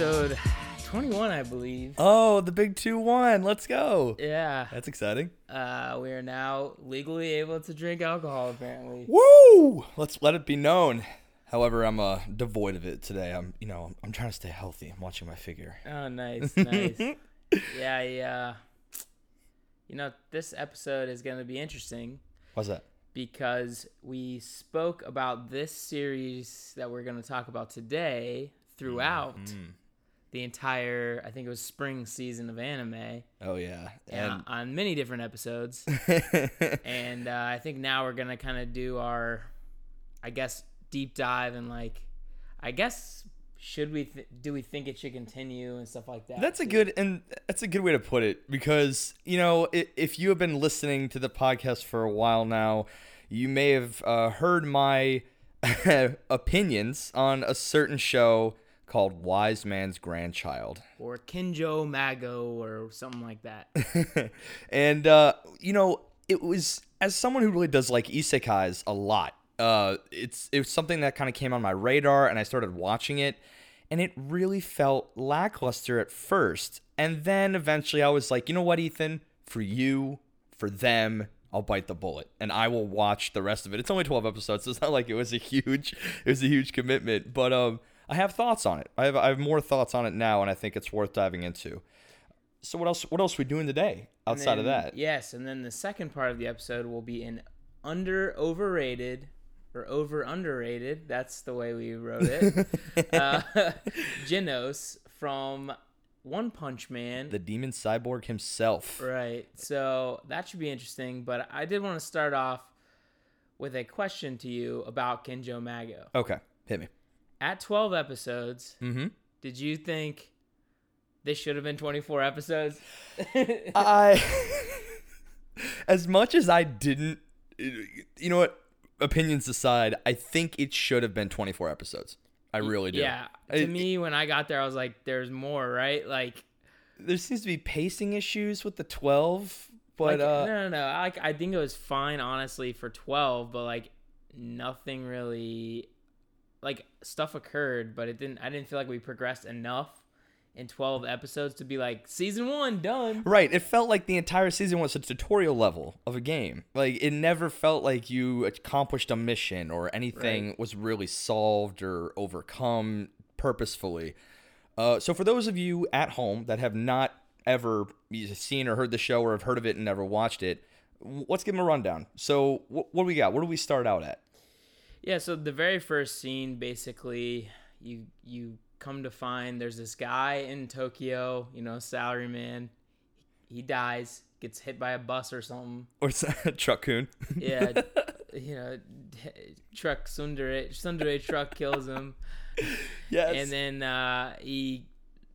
episode 21, I believe. Oh, the big two one. Let's go. Yeah. That's exciting. Uh, we are now legally able to drink alcohol, apparently. Woo! Let's let it be known. However, I'm uh, devoid of it today. I'm, you know, I'm trying to stay healthy. I'm watching my figure. Oh, nice, nice. yeah, yeah. You know, this episode is going to be interesting What's that? because we spoke about this series that we're going to talk about today throughout Mm. The entire, I think it was spring season of anime, Oh yeah. and on many different episodes. And uh, I think now we're gonna kind of do our, I guess, deep dive and like, I guess should we th- do we think it should continue and stuff like that. That's a good and that's a good way to put it because you know i- if you have been listening to the podcast for a while now, you may have uh, heard my opinions on a certain show called Wise Man's Grandchild. or Kinjo Mago or something like that. and uh, you know, it was as someone who really does like isekais a lot. Uh, it's it was something that kind of came on my radar, and I started watching it, and it really felt lackluster at first, and then eventually I was like, you know what, Ethan, for you, for them. I'll bite the bullet and I will watch the rest of it. It's only 12 episodes, so it's not like it was a huge it was a huge commitment, but um I have thoughts on it. I have I have more thoughts on it now and I think it's worth diving into. So what else? What else are we doing today outside of that? yes, and then the second part of the episode will be an under overrated or over underrated. That's the way we wrote it. uh, Genos from One Punch Man. The demon cyborg himself. Right. So that should be interesting. But I did want to start off with a question to you about Kenjo Mago. Okay, hit me. At 12 episodes, Mm-hmm. did you think this should have been 24 episodes? I, as much as I didn't, you know what? Opinions aside, I think it should have been 24 episodes. I really do. yeah. I- To me, when I got there, I was like, there's more, right? Like, there seems to be pacing issues with the 12, but like uh, no, no, no. I, I think it was fine, honestly, for 12, but like nothing really, like stuff occurred, but it didn't, I didn't feel like we progressed enough in 12 episodes to be like, season one, done. Right. It felt like the entire season was a tutorial level of a game. Like it never felt like you accomplished a mission or anything Right. was really solved or overcome purposefully. Uh, so for those of you at home that have not ever seen or heard the show or have heard of it and never watched it, let's give them a rundown. So wh- what do we got? Where do we start out at? Yeah, so the very first scene basically you you come to find there's this guy in Tokyo, you know, salaryman. He dies, gets hit by a bus or something. Or a Truck-kun? Yeah, you know, truck Sundere Sundere truck kills him. yes. And then uh he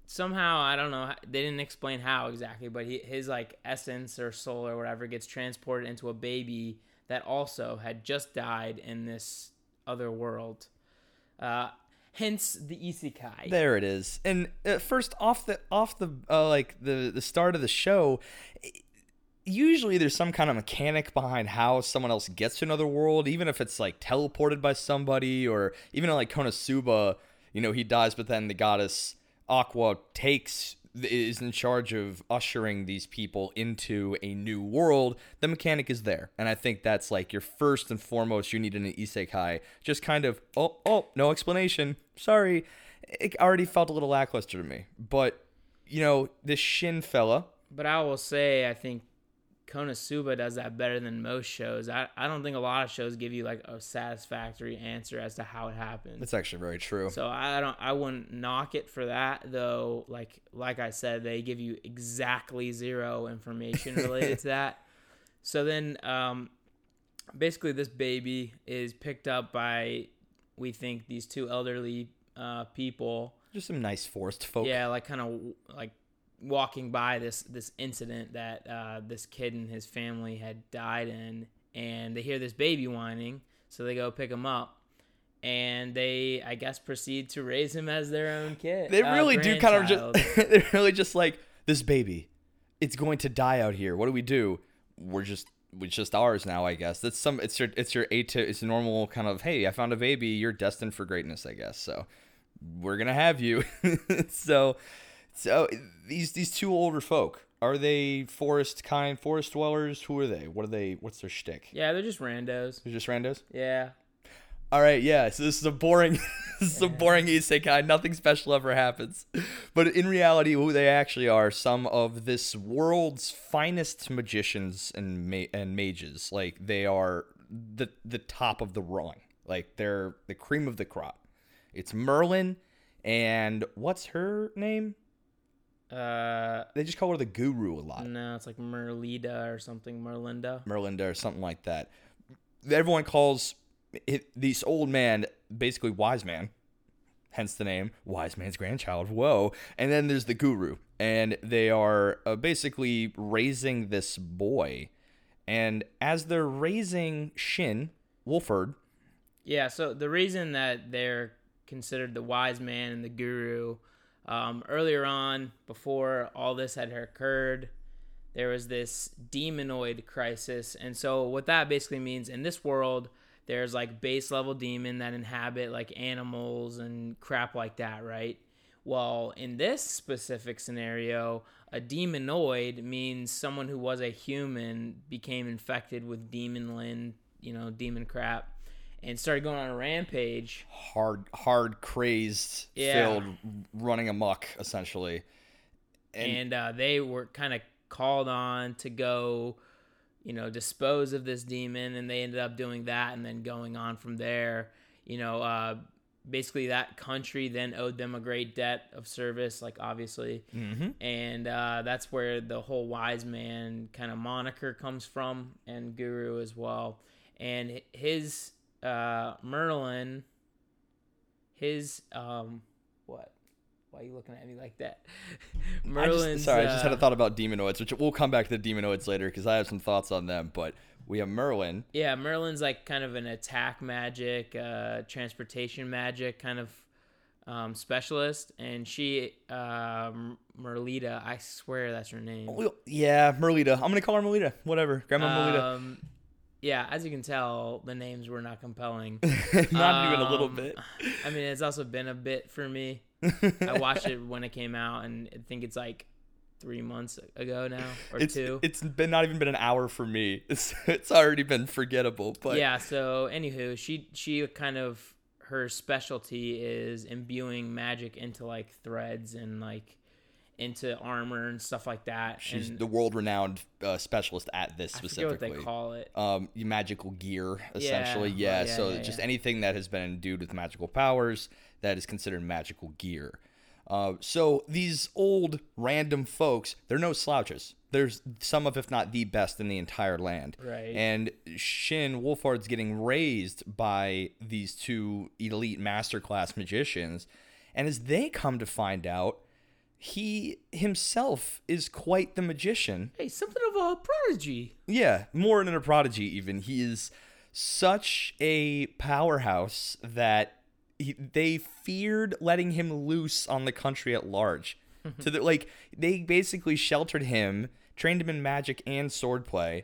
somehow, I don't know, they didn't explain how exactly, but he, his like essence or soul or whatever gets transported into a baby that also had just died in this other world. Uh hence the isekai. There it is. And uh, first off the off the uh, like the the start of the show, i- usually there's some kind of mechanic behind how someone else gets to another world, even if it's like teleported by somebody or even like Konosuba, you know, he dies but then the goddess Aqua takes is in charge of ushering these people into a new world, the mechanic is there. And I think that's like your first and foremost you need an isekai. Just kind of, oh, oh, no explanation. Sorry. It already felt a little lackluster to me. But, you know, this Shin fella, But I will say, I think Konosuba does that better than most shows. I, I don't think a lot of shows give you like a satisfactory answer as to how it happened. that's actually very true. So I don't I wouldn't knock it for that though. Like like I said, they give you exactly zero information related to that. So then um basically this baby is picked up by we think these two elderly uh people Just some nice forced folk. yeah, like kind of like walking by this this incident that uh, this kid and his family had died in, and they hear this baby whining, so they go pick him up, and they I guess proceed to raise him as their own kid. They uh, really do kind of just they're really just like this baby. It's going to die out here. What do we do? We're just it's just ours now, I guess. That's some it's your it's your ato it's a normal kind of hey, I found a baby, you're destined for greatness, I guess. So we're gonna have you. so, so these these two older folk are they forest kind forest dwellers? Who are they? What are they? What's their shtick? Yeah, they're just randos. They're just randos. Yeah. All right, yeah. So this is a boring, this is a boring isekai. Nothing special ever happens, but in reality, who they actually are, some of this world's finest magicians and ma- and mages. Like they are the the top of the rung. Like they're the cream of the crop. It's Merlin, and what's her name? Uh, They just call her the Guru a lot. no, it's like Merlida or something. Merlinda. Merlinda or something like that. Everyone calls it, this old man basically wise man, hence the name wise man's grandchild. Whoa! And then there's the guru, and they are uh, basically raising this boy. And as they're raising Shin Wolford, Yeah, so the reason that they're considered the wise man and the guru, um, earlier on, before all this had occurred, there was this demonoid crisis. And so, what that basically means in this world, there's like base level demon that inhabit like animals and crap like that, right? Well, in this specific scenario, a demonoid means someone who was a human became infected with demon demonland, you know, demon crap, and started going on a rampage. hard, hard, crazed, Yeah. filled, running amok, essentially. and, uh, they were kind of called on to go you know dispose of this demon and they ended up doing that and then going on from there you know uh, basically that country then owed them a great debt of service like obviously Mm-hmm. and uh, that's where the whole wise man kind of moniker comes from and guru as well and his uh, merlin his um what why are you looking at me like that I just, sorry, I just had uh, a thought about demonoids, which we'll come back to the demonoids later because I have some thoughts on them. But we have Merlin. Yeah, Merlin's like kind of an attack magic, uh, transportation magic kind of um, specialist, and she, uh, Merlita, I swear that's her name. Yeah, Merlita. I'm gonna call her Merlita. Whatever, Grandma Merlita. Um, yeah, as you can tell, the names were not compelling. Not even a little Um, bit. I mean, it's also been a bit for me. I watched it when it came out, and I think it's like three months ago now or It's two. it's been not even been an hour for me. It's it's already been forgettable. But yeah so anywho she she kind of her specialty is imbuing magic into like threads and like into armor and stuff like that she's and the world renowned uh, specialist at this i forget specifically. what they call it um, magical gear, essentially. Yeah, Yeah. yeah, so yeah, just anything that has been endued with magical powers that is considered magical gear. Uh, so these old random folks, they're no slouches. There's some of, if not the best in the entire land. Right. And Shin Wolford's getting raised by these two elite masterclass magicians. And as they come to find out, he himself is quite the magician. hey something of a prodigy Yeah, more than a prodigy, even. He is such a powerhouse that he, they feared letting him loose on the country at large. Mm-hmm. to the, like, they basically sheltered him, trained him in magic and swordplay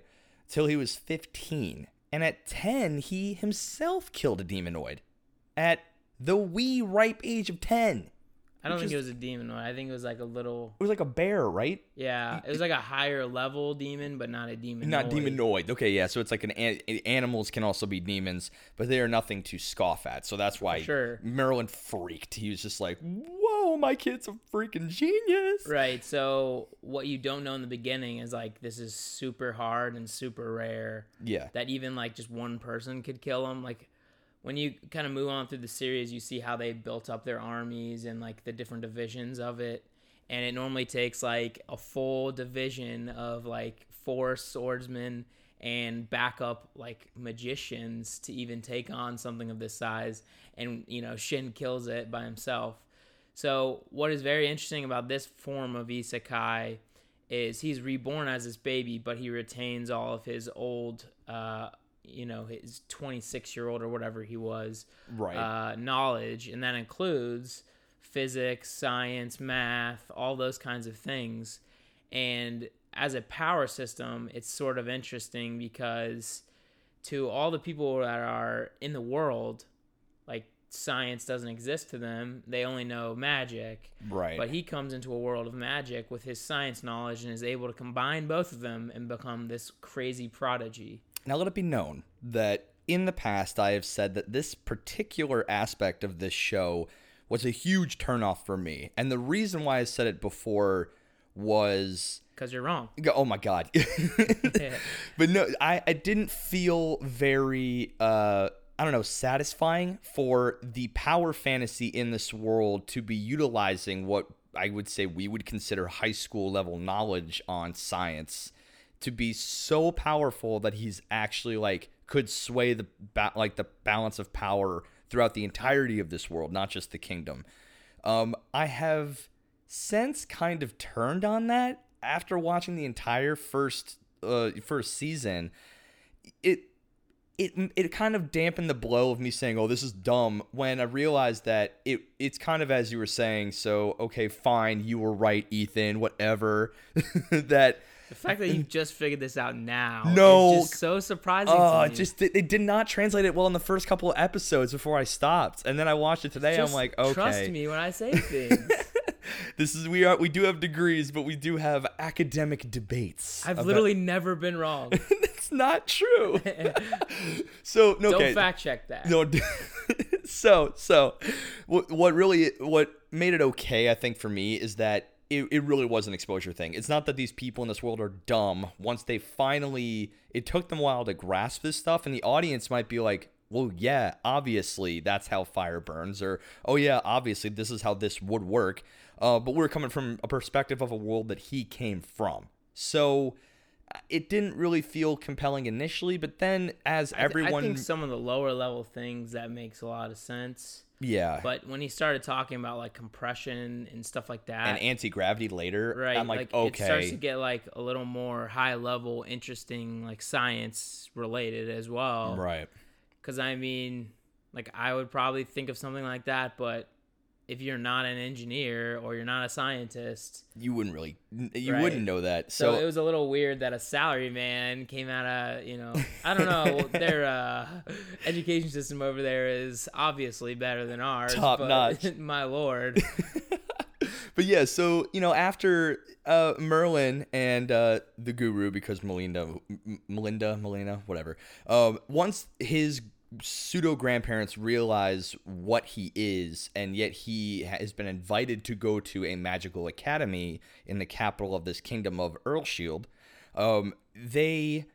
till he was 15. And at 10, he himself killed a demonoid. At the wee ripe age of 10. I don't think is- it was a demon one i think it was like a little It was like a bear, right? yeah it was like a higher level demon but not a demon Not demonoid. Okay, yeah. So it's like an, an animals can also be demons, but they are nothing to scoff at. So that's why Sure. Merlin freaked. He was just like, "Whoa, my kid's a freaking genius!" Right. So what you don't know in the beginning is like this is super hard and super rare. Yeah. That even like just one person could kill him. Like when you kind of move on through the series, you see how they built up their armies and like the different divisions of it. And it normally takes like a full division of like four swordsmen and backup like magicians to even take on something of this size. And you know, Shin kills it by himself. So, what is very interesting about this form of isekai is he's reborn as this baby, but he retains all of his old, uh, you know, his 26 year old or whatever he was, Right. uh, knowledge, and that includes physics, science, math, all those kinds of things. And as a power system, it's sort of interesting because to all the people that are in the world, like science doesn't exist to them. They only know magic. Right. But he comes into a world of magic with his science knowledge and is able to combine both of them and become this crazy prodigy. Now, let it be known that in the past, I have said that this particular aspect of this show was a huge turnoff for me. And the reason why I said it before was. Because you're wrong. Oh my God. but no, I, I didn't feel very. Uh, I don't know, satisfying for the power fantasy in this world to be utilizing what I would say we would consider high school level knowledge on science to be so powerful that he's actually like could sway the ba- like the balance of power throughout the entirety of this world, not just the kingdom. Um, I have since kind of turned on that after watching the entire first uh, first season. It it it kind of dampened the blow of me saying, "Oh, this is dumb." When I realized that it it's kind of as you were saying. So okay, fine, you were right, Ethan. Whatever. that the fact that you just figured this out now no, is just so surprising. Oh, to me. just they, they did not translate it well in the first couple of episodes before I stopped, and then I watched it today. Just I'm like, okay, trust me when I say things. this is we are we do have degrees, but we do have academic debates. I've about- literally never been wrong. That's not true. so no, Don't okay. fact check that. No, so so what what really what made it okay, I think for me is that it, it really was an exposure thing. It's not that these people in this world are dumb. Once they finally it took them a while to grasp this stuff and the audience might be like, "Well, yeah, obviously that's how fire burns," or "Oh yeah, obviously this is how this would work." Uh, but we're coming from a perspective of a world that he came from. So it didn't really feel compelling initially, but then as I th- everyone I think some of the lower level things that makes a lot of sense. Yeah. But when he started talking about like compression and stuff like that, and anti gravity later. right, I'm like, okay, it starts to get like a little more high level, interesting, like science related as well. right, Because I mean, like I would probably think of something like that, but if you're not an engineer or you're not a scientist, you wouldn't really, you Right. wouldn't know that. so, So, it was a little weird that a salary man came out of you know I don't know their uh, education system over there is obviously better than ours. Top but notch. my lord. but yeah, so you know, after uh, Merlin and uh, the Guru, because Melinda, M- Melinda, Melina, whatever. Um, once his pseudo grandparents realize what he is, and yet he has been invited to go to a magical academy in the capital of this kingdom of Earlshide, um, they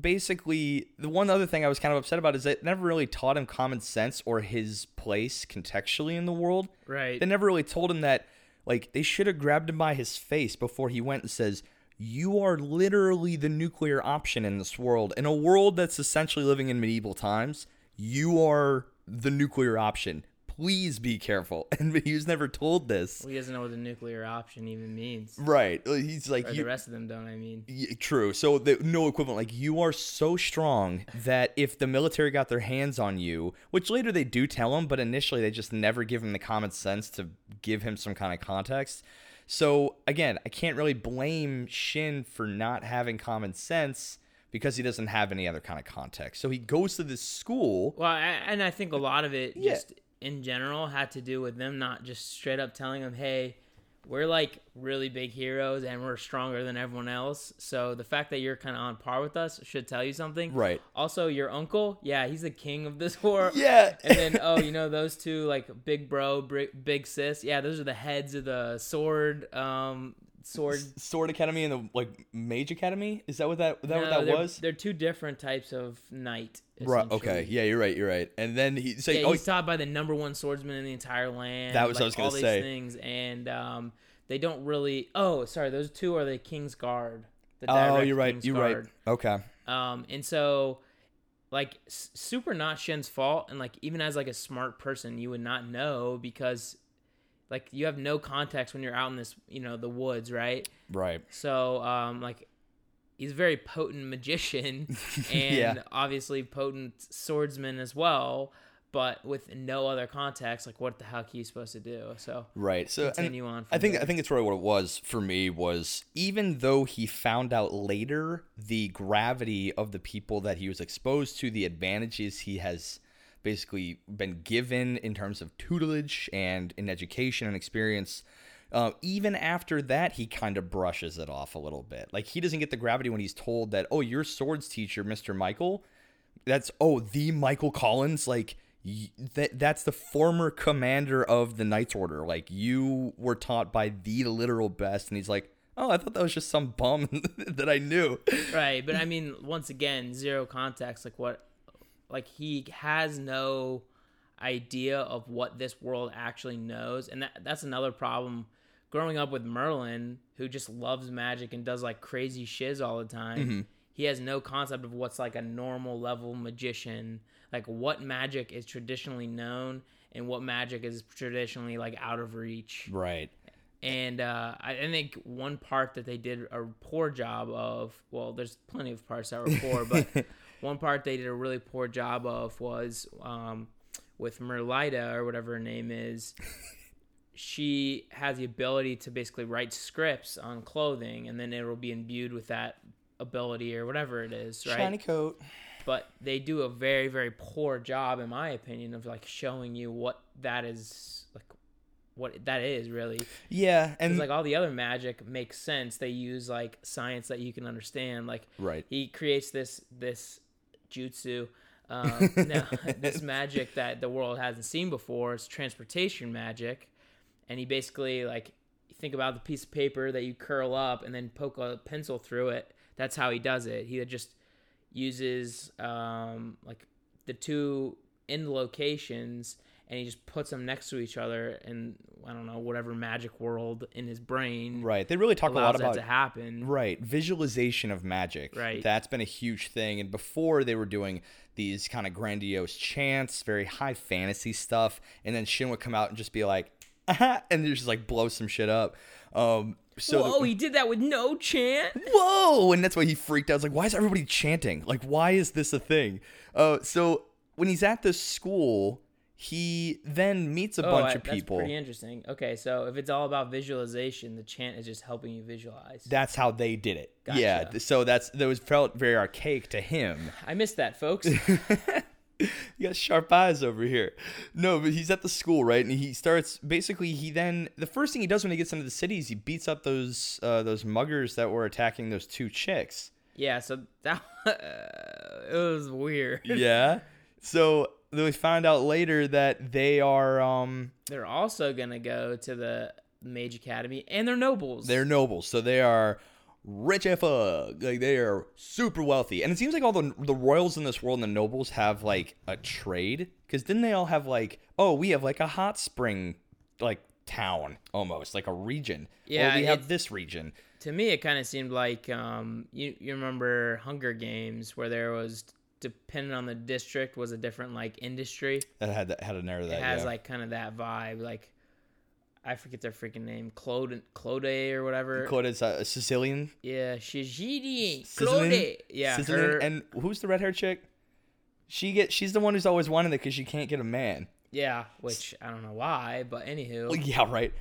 basically the one other thing I was kind of upset about is that it never really taught him common sense or his place contextually in the world. Right. They never really told him that like they should have grabbed him by his face before he went and says, "You are literally the nuclear option in this world. In a world that's essentially living in medieval times, you are the nuclear option. Please be careful." And he was never told this. Well, he doesn't know what the nuclear option even means. Right. He's like Or the rest of them don't, I mean. Y- True. So the, no equivalent. Like you are so strong that if the military got their hands on you, which later they do tell him, but initially they just never give him the common sense to give him some kind of context. So again, I can't really blame Shin for not having common sense because he doesn't have any other kind of context. So he goes to this school. Well, I, and I think a lot of it Yeah. just in general had to do with them not just straight up telling him, "Hey, we're like really big heroes and we're stronger than everyone else." So the fact that you're kind of on par with us should tell you something. Right. Also, your uncle, yeah, he's the king of this war. Yeah. And then, oh, you know those two, like big bro, big, big sis. Yeah, those are the heads of the sword, um, sword. Sword Academy and the like Mage Academy. Is that what that, is that what that they're, was? They're two different types of knight. Right. Okay. Yeah, you're right. You're right. And then he's saying, Yeah, "Oh, he's taught by the number one swordsman in the entire land. That was what I was gonna all these say. things, and um, they don't really. Oh, sorry, those two are the King's Guard. The oh, you're right. King's You're Guard. right. Okay. Um, and so, like, super not Shin's fault, and like even as like a smart person, you would not know because, like, you have no context when you're out in this, you know, the woods, right? Right. So, um, like, he's a very potent magician and Yeah. obviously potent swordsman as well, but with no other context. Like, what the heck are you supposed to do? So, Right. So continue on. I think there. I think it's really what it was for me was even though he found out later the gravity of the people that he was exposed to, the advantages he has basically been given in terms of tutelage and in education and experience. Uh, even after that, he kind of brushes it off a little bit. Like he doesn't get the gravity when he's told that, oh, your swords teacher, Mister Michael, that's oh the Michael Collins, like that that's the former commander of the Knights Order. Like you were taught by the literal best, and he's like, oh, I thought that was just some bum that I knew. right but i mean once again zero context like what like he has no idea of what this world actually knows. And that, that's another problem growing up with merlin who just loves magic and does like crazy shiz all the time. He has no concept of what's like a normal level magician. Like what magic is traditionally known and what magic is traditionally like out of reach. Right. and uh, I, I think one part that they did a poor job of, well, there's plenty of parts that were poor, but one part they did a really poor job of was um, with Merlita or whatever her name is. she has the ability to basically write scripts on clothing, and then it will be imbued with that ability or whatever it is, right? Shiny coat. but they do a very very poor job in my opinion of like showing you what that is like what that is really Yeah, and like all the other magic makes sense they use like science that you can understand like right. he creates this this jutsu um, no, this magic that the world hasn't seen before it's transportation magic. And he basically like think about the piece of paper that you curl up and then poke a pencil through it. That's how he does it. He just uses um, like the two end locations and he just puts them next to each other and i don't know whatever magic world in his brain Right. They really talk a lot allows that about to happen Right, visualization of magic. Right. That's been a huge thing. And before they were doing these kind of grandiose chants, very high fantasy stuff, and then Shin would come out and just be like, and just like blow some shit up. Um, so Whoa, the- he did that with no chant. whoa, and that's why he freaked out. I was like, why is everybody chanting? Like, why is this a thing? Uh, so when he's at this school, he then meets a Oh, bunch I- of people. That's pretty interesting. Okay, so if it's all about visualization, the chant is just helping you visualize. That's how they did it. Yeah. So that's that was felt very archaic to him. I missed that, folks. You got sharp eyes over here. No, but he's at the school, right? And he starts basically. He then the first thing he does when he gets into the city is he beats up those uh, those muggers that were attacking those two chicks. yeah, so that it was weird. Yeah. So we find out later that they are um They're also gonna go to the Mage Academy, and they're nobles. they're nobles, so they are rich as fuck. Like they are super wealthy, and it seems like all the the royals in this world and the nobles have like a trade. Because didn't they all have like oh we have like a hot spring like town almost like a region. Yeah, or we have this region. to me, it kind of seemed like um, you you remember Hunger Games, where there was depending on the district was a different like industry. That had that had a narrow that. it has yeah. like kind of that vibe, like. I forget their freaking name, Claude, Claude or whatever. Claude is uh, a Sicilian. Yeah. Sicilian? Claude. Yeah, Sicilian, her, and who's the red haired chick? She get she's the one who's always wanted it because she can't get a man. yeah, which I don't know why, but anywho. Well, yeah, right.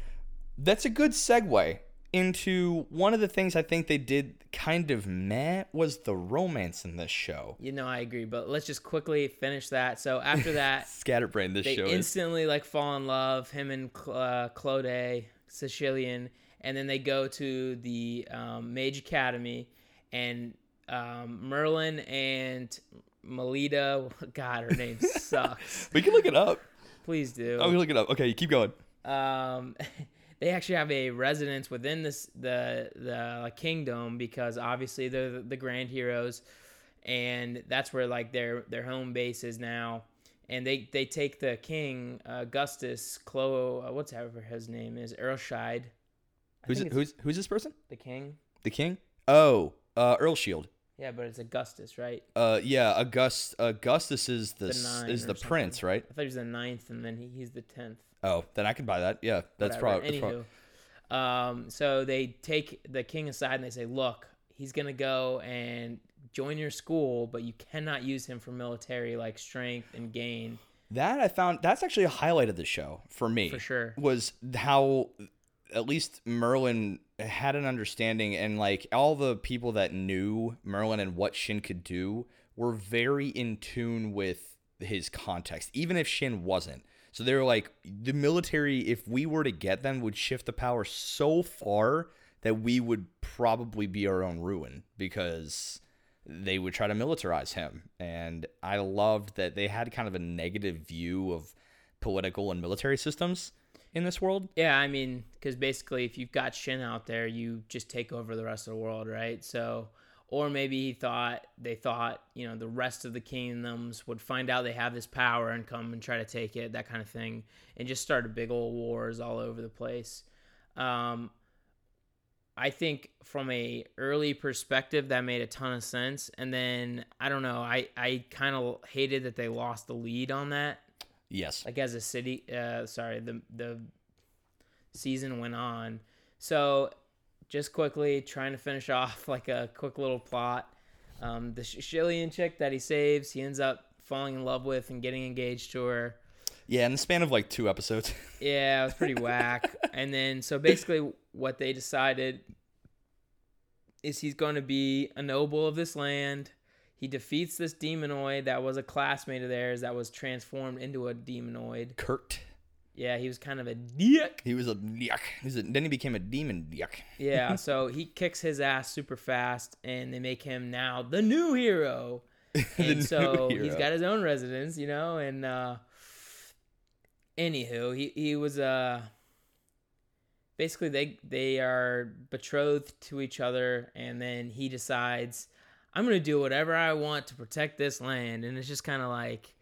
That's a good segue into one of the things I think they did kind of meh was the romance in this show. You know, I agree, but let's just quickly finish that. So after that, Scatterbrain, this they show is. instantly like fall in love. Him and uh, Claude, Sicilian, and then they go to the um, Mage Academy, and um, Merlin and Melita. God, her name sucks. We can look it up. Please do. Oh, we look it up. Okay, keep going. um, they actually have a residence within this the the kingdom because obviously they're the, the grand heroes, and that's where like their their home base is now. And they they take the king Augustus Clo uh, what's ever his name is Earlshide. I Who's who's who's this person? the king? The king? Oh, uh, Earlshide. Yeah, but it's Augustus, right? Uh, yeah, August Augustus is the, The is the something. prince, right? I thought he was the ninth, and then he, he's the tenth. Oh, then I can buy that. Yeah, that's whatever. probably. That's prob- Anywho, um, so they take the king aside and they say, "Look, he's gonna go and join your school, but you cannot use him for military like strength and gain." That I found that's actually a highlight of the show for me. For sure. Was how at least Merlin had an understanding and like all the people that knew Merlin and what Shin could do were very in tune with his context, even if Shin wasn't. So they were like the military. If we were to get them, would shift the power so far that we would probably be our own ruin because they would try to militarize him. And I loved that they had kind of a negative view of political and military systems in this world. Yeah, I mean, because basically, if you've got Shin out there, you just take over the rest of the world, right? So, or maybe he thought they thought you know the rest of the kingdoms would find out they have this power and come and try to take it, that kind of thing, and just started big old wars all over the place. Um, I think from a early perspective that made a ton of sense, and then I don't know, I I kind of hated that they lost the lead on that Yes. like as a city uh sorry the the season went on. So just quickly trying to finish off like a quick little plot. Um the Chilean chick that he saves he ends up falling in love with and getting engaged to her. Yeah, in the span of like two episodes. yeah it was pretty whack. And then so basically what they decided is he's going to be a noble of this land he defeats this demonoid that was a classmate of theirs that was transformed into a demonoid Kurt. Yeah, he was kind of a dick. He was a a, then he became a demon yuck. Yeah, so he kicks his ass super fast, and they make him now the new hero. The And so he's got his own residence, you know. And uh, anywho, he he was uh basically they they are betrothed to each other, and then he decides I'm gonna do whatever I want to protect this land, and it's just kind of like.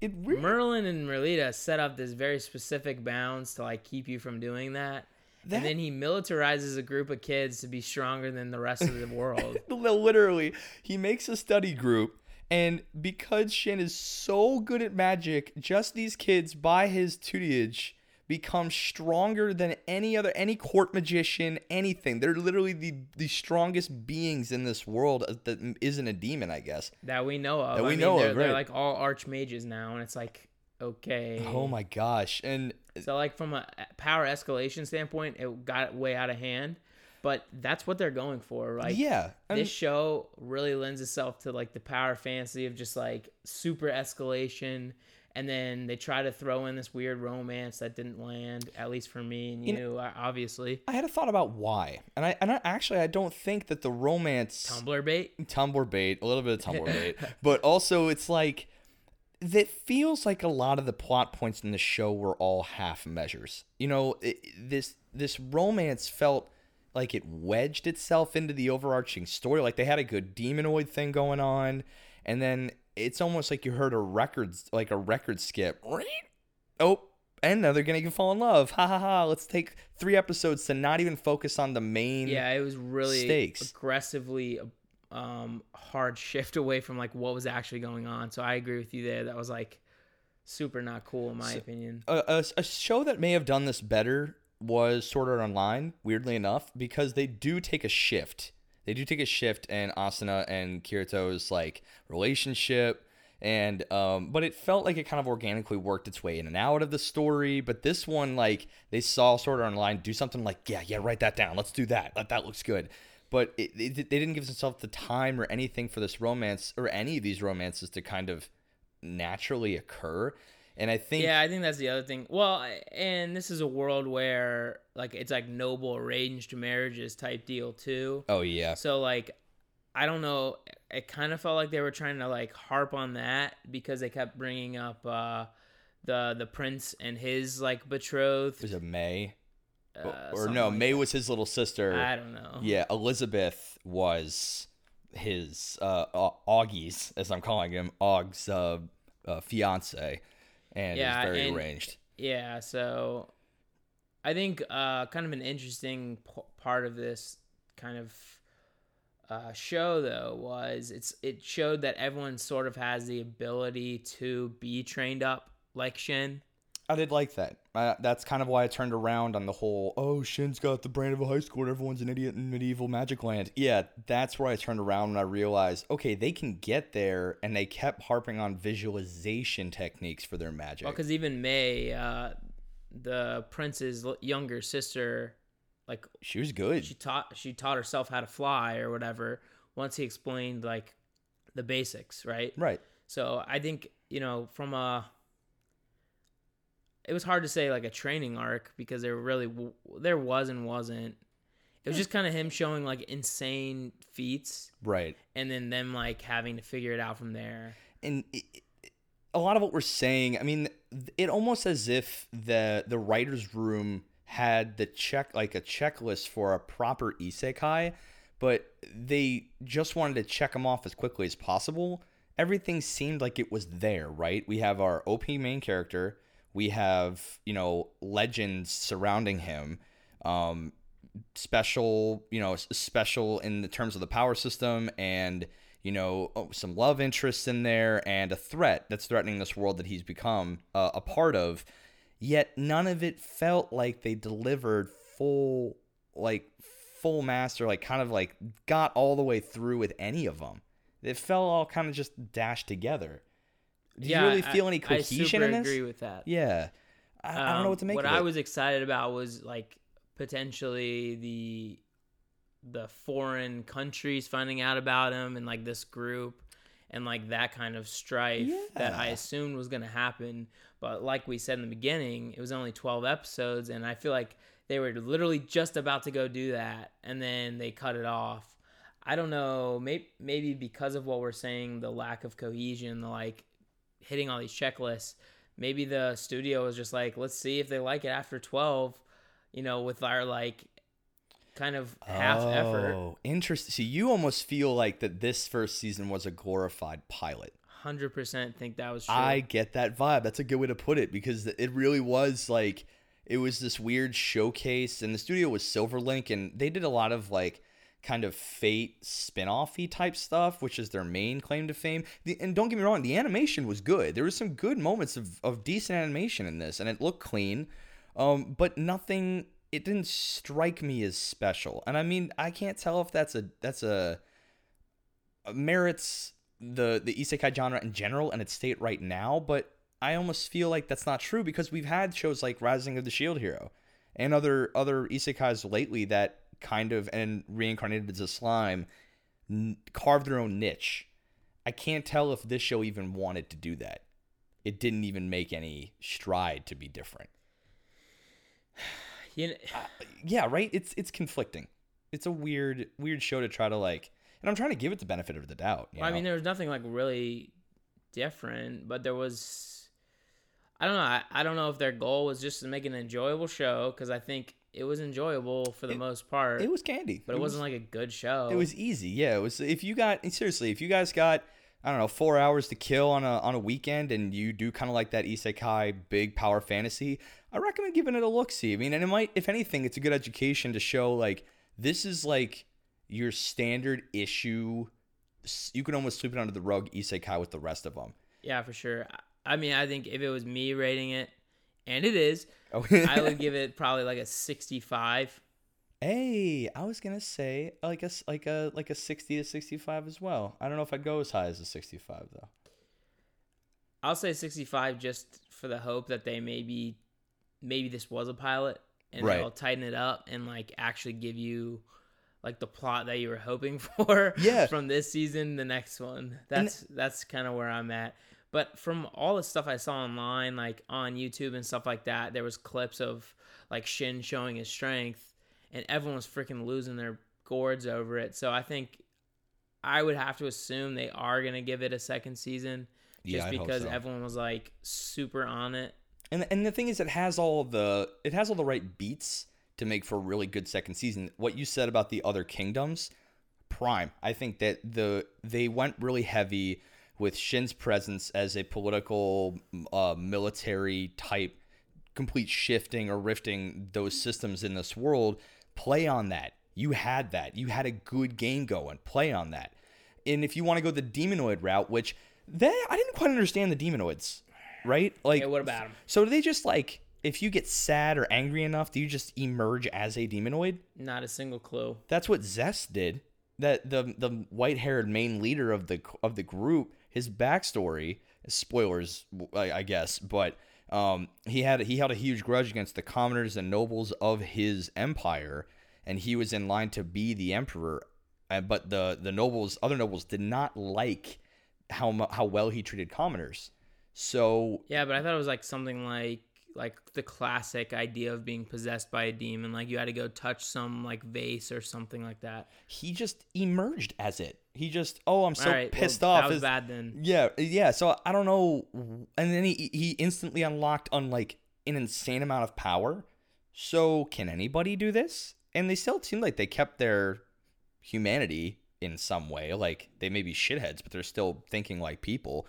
It really, Merlin and Merlita set up this very specific bounds to like keep you from doing that. That- and then he militarizes a group of kids to be stronger than the rest of the world. literally, he makes a study group, and because Shin is so good at magic, just these kids, by his tutelage, become stronger than any other, any court magician, anything. They're literally the the strongest beings in this world uh, that isn't a demon, I guess. that we know of. That we I mean, know they're, of, They're like all archmages now, and it's like, okay. Oh my gosh! And So like from a power escalation standpoint, it got way out of hand. But that's what they're going for. Like yeah, and- this show really lends itself to like the power fantasy of just like super escalation and then they try to throw in this weird romance that didn't land at least for me and you, know, obviously. I had a thought about why, and I and I, actually I don't think that the romance tumblr bait Tumblr bait, a little bit of Tumblr bait, but also it's like that feels like a lot of the plot points in the show were all half measures. You know, it, this this romance felt like it wedged itself into the overarching story. Like they had a good demonoid thing going on, and then it's almost like you heard a records like a record skip. Oh, and now they're gonna fall in love. Ha ha ha! Let's take three episodes to not even focus on the main. yeah it was really Stakes. aggressively um hard shift away from like what was actually going on so i agree with you there that was like super not cool in my opinion a, a, a show that may have done this better was Sword Art Online, weirdly enough, because they do take a shift. They do take a shift in Asuna and Kirito's like relationship, and um, but it felt like it kind of organically worked its way in and out of the story. But this one, like they saw Sword Art Online do something like, yeah, yeah, write that down. Let's do that. That that looks good. But it, it, they didn't give themselves the time or anything for this romance or any of these romances to kind of naturally occur. And I think Yeah, I think that's the other thing. Well, and this is a world where like it's like noble arranged marriages type deal too. Oh yeah. So like I don't know, it kind of felt like they were trying to like harp on that because they kept bringing up uh the the prince and his like betrothed. Was it May? uh, or no, like May that. was his little sister. I don't know. Yeah, Elizabeth was his uh Augie's, as I'm calling him, Aug's uh, uh fiance, and Yeah, it's very and- arranged. Yeah, so I think uh, kind of an interesting p- part of this kind of uh, show though was it's it showed that everyone sort of has the ability to be trained up like Shin. I did like that. Uh, that's kind of why I turned around on the whole, oh, Shin's got the brain of a high school and everyone's an idiot in medieval magic land. Yeah, that's where I turned around and I realized, okay, they can get there, and they kept harping on visualization techniques for their magic. Well, because even May, uh, the prince's younger sister, like she was good. she taught she taught herself how to fly or whatever. Once he explained like the basics, right? right. So I think you know, from a it was hard to say like a training arc because there really w- there was and wasn't. It was just kind of him showing like insane feats Right. and then them like having to figure it out from there. and it- a lot of what we're saying, I mean, it almost as if the the writers' room had the check like a checklist for a proper isekai, but they just wanted to check them off as quickly as possible. Everything seemed like it was there, right? We have our OP main character, we have you know legends surrounding him, um, special you know special in the terms of the power system and you know oh, some love interests in there and a threat that's threatening this world that he's become uh, a part of. Yet none of it felt like they delivered full like full master like kind of like got all the way through with any of them it felt all kind of just dashed together do you really I- feel any I cohesion super in this agree with that. yeah I, I don't know what to Um, make What of I was excited about was like potentially the the foreign countries finding out about him and like this group and like that kind of strife that I assumed was going to happen. But like we said in the beginning, it was only 12 episodes and I feel like they were literally just about to go do that and then they cut it off. I don't know, maybe maybe because of what we're saying, the lack of cohesion, the like hitting all these checklists, maybe the studio was just like, let's see if they like it after 12, you know, with our like kind of half effort. Oh, interesting. So you almost feel like that this first season was a glorified pilot. 100% think that was true. I get that vibe. That's a good way to put it because it really was like it was this weird showcase, and the studio was Silverlink, and they did a lot of like kind of fate spin-offy type stuff, which is their main claim to fame. The, and don't get me wrong, the animation was good. There was some good moments of, of decent animation in this, and it looked clean. Um, but nothing it didn't strike me as special. And I mean, I can't tell if that's a that's a merits the the isekai genre in general and its state right now, but I almost feel like that's not true because we've had shows like Rising of the Shield Hero and other other isekais lately that kind of and reincarnated as a slime n- carved their own niche. I can't tell if this show even wanted to do that. It didn't even make any stride to be different. you know, uh, yeah, right. It's it's conflicting. It's a weird weird show to try to like, and I'm trying to give it the benefit of the doubt. you well, I mean, there was nothing like really different, but there was, I don't know. I, I don't know if their goal was just to make an enjoyable show because I think it was enjoyable for the most part, it was candy, but it, wasn't like a good show. It was easy. Yeah, it was. If you got seriously, if you guys got I don't know four hours to kill on a on a weekend, and you do kind of like that isekai big power fantasy, I recommend giving it a look. See, I mean, and it might, if anything, it's a good education to show like this is like your standard issue. You can almost sweep it under the rug isekai with the rest of them. Yeah, for sure. I mean, I think if it was me rating it, and it is, Oh, I would give it probably like a 65. Hey, I was gonna say like a like a like a sixty to sixty five as well. I don't know if I'd go as high as a sixty five though. I'll say 65 just for the hope that they maybe maybe this was a pilot and Right. they'll tighten it up and like actually give you like the plot that you were hoping for Yeah. from this season the next one. That's that's kind of where I'm at. But from all the stuff I saw online like on YouTube and stuff like that, there was clips of like Shin showing his strength and everyone was freaking losing their gourds over it. So I think I would have to assume they are going to give it a second season just I'd because so. everyone was like super on it. And and the thing is, it has all the it has all the right beats to make for a really good second season. What you said about the other kingdoms, prime. I think that the they went really heavy with Shin's presence as a political, uh, military type, complete shifting or rifting those systems in this world. Play on that. You had that. You had a good game going. Play on that. And if you want to go the demonoid route, which they I didn't quite understand the demonoids, right? Like Yeah, what about them? so do they just like if you get sad or angry enough, do you just emerge as a demonoid? Not a single clue. That's what Zest did. That the the white haired main leader of the of the group, his backstory, spoilers, I, I guess, but um, he had he held a huge grudge against the commoners and nobles of his empire, and he was in line to be the emperor. But the the nobles, other nobles, did not like how how well he treated commoners. So Yeah, but I thought it was like something like like the classic idea of being possessed by a demon. Like you had to go touch some like vase or something like that. he just emerged as it. He just, oh, I'm so right, well, pissed off. That was bad then. Yeah, yeah. So I don't know, and then he he instantly unlocked on like an insane amount of power. So can anybody do this? And they still seem like they kept their humanity in some way. Like they may be shitheads, but they're still thinking like people.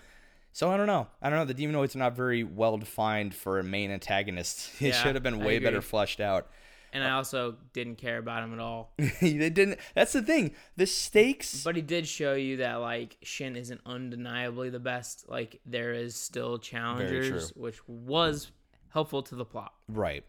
So I don't know. I don't know. The demonoids are not very well defined for a main antagonist. It Yeah, should have been way better fleshed out. And I also didn't care about him at all. they didn't. That's the thing. The stakes. But he did show you that like Shin isn't undeniably the best. Like there is still challengers, which was helpful to the plot. Right.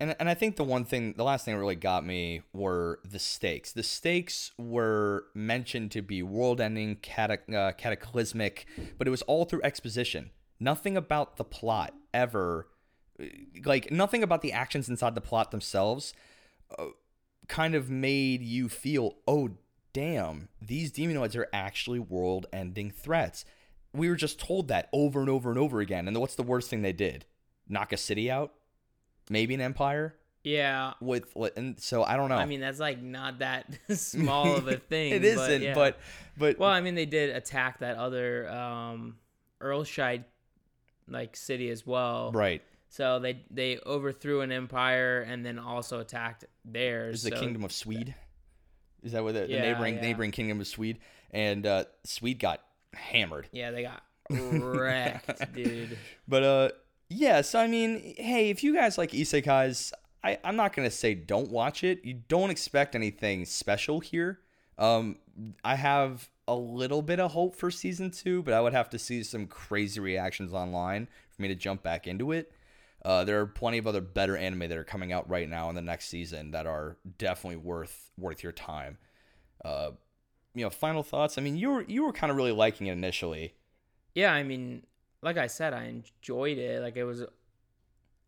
And, and I think the one thing, the last thing that really got me were the stakes. The stakes were mentioned to be world ending, catac- uh, cataclysmic, but it was all through exposition. Nothing about the plot ever, like, nothing about the actions inside the plot themselves uh, kind of made you feel, oh, damn, these demonoids are actually world ending threats. We were just told that over and over and over again. And what's the worst thing they did? Knock a city out? Maybe an empire? Yeah. With and so I don't know. I mean that's like not that small of a thing. it but isn't, yeah. but but well, I mean they did attack that other um Earlshide like city as well. right. So they they overthrew an empire and then also attacked theirs. Is the kingdom of Swede? Is that what the, the neighboring yeah. neighboring kingdom of Swede? And uh Swede got hammered. Yeah, they got wrecked, dude. But uh yeah, so I mean, hey, if you guys like isekais, I, I'm not gonna say don't watch it. You don't expect anything special here. Um I have a little bit of hope for season two, but I would have to see some crazy reactions online for me to jump back into it. Uh, there are plenty of other better anime that are coming out right now in the next season that are definitely worth worth your time. Uh, you know, final thoughts. I mean, you were you were kind of really liking it initially. Yeah, I mean, like I said, I enjoyed it. Like it was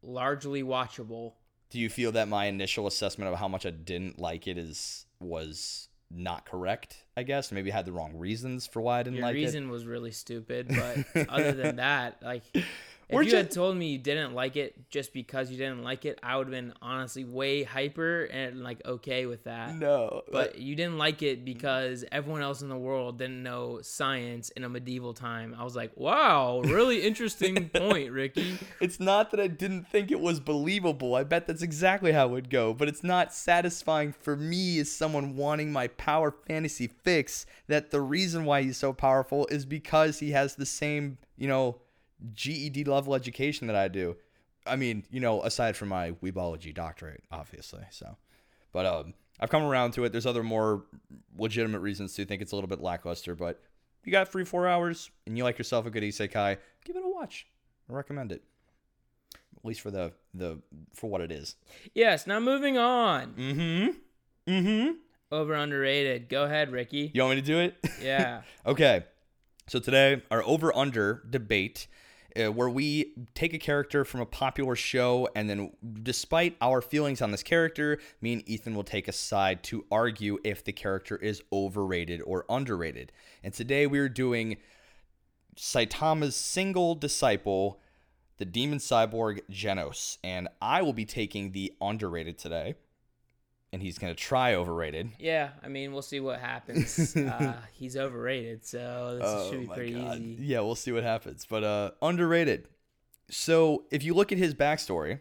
largely watchable. Do you feel that my initial assessment of how much I didn't like it is was not correct? I guess maybe I had the wrong reasons for why I didn't Your like it. Your reason was really stupid, but other than that, like if We're you had told me you didn't like it just because you didn't like it, I would have been honestly way hyper and like okay with that. No, uh, But you didn't like it because everyone else in the world didn't know science in a medieval time. I was like, wow, really interesting point, Ricky. It's not that I didn't think it was believable. I bet that's exactly how it would go. But it's not satisfying for me as someone wanting my power fantasy fix that the reason why he's so powerful is because he has the same, you know, GED level education that I do. I mean, you know, aside from my weebology doctorate, obviously. So, but um, I've come around to it. There's other more legitimate reasons to think it's a little bit lackluster, but you got three, four hours, and you like yourself a good isekai, give it a watch. I recommend it at least for the the for what it is. Yes, now moving on. Mm-hmm. Mm-hmm. Over underrated. Go ahead, Ricky. You want me to do it? Yeah. okay. So today, our over under debate, uh, where we take a character from a popular show, and then, despite our feelings on this character, me and Ethan will take a side to argue if the character is overrated or underrated. And today, we are doing Saitama's single disciple, the demon cyborg Genos, and I will be taking the underrated today, and he's gonna try overrated. Yeah, I mean, we'll see what happens. Uh, he's overrated, so this should be pretty easy. Oh Yeah, we'll see what happens. But uh underrated. So if you look at his backstory,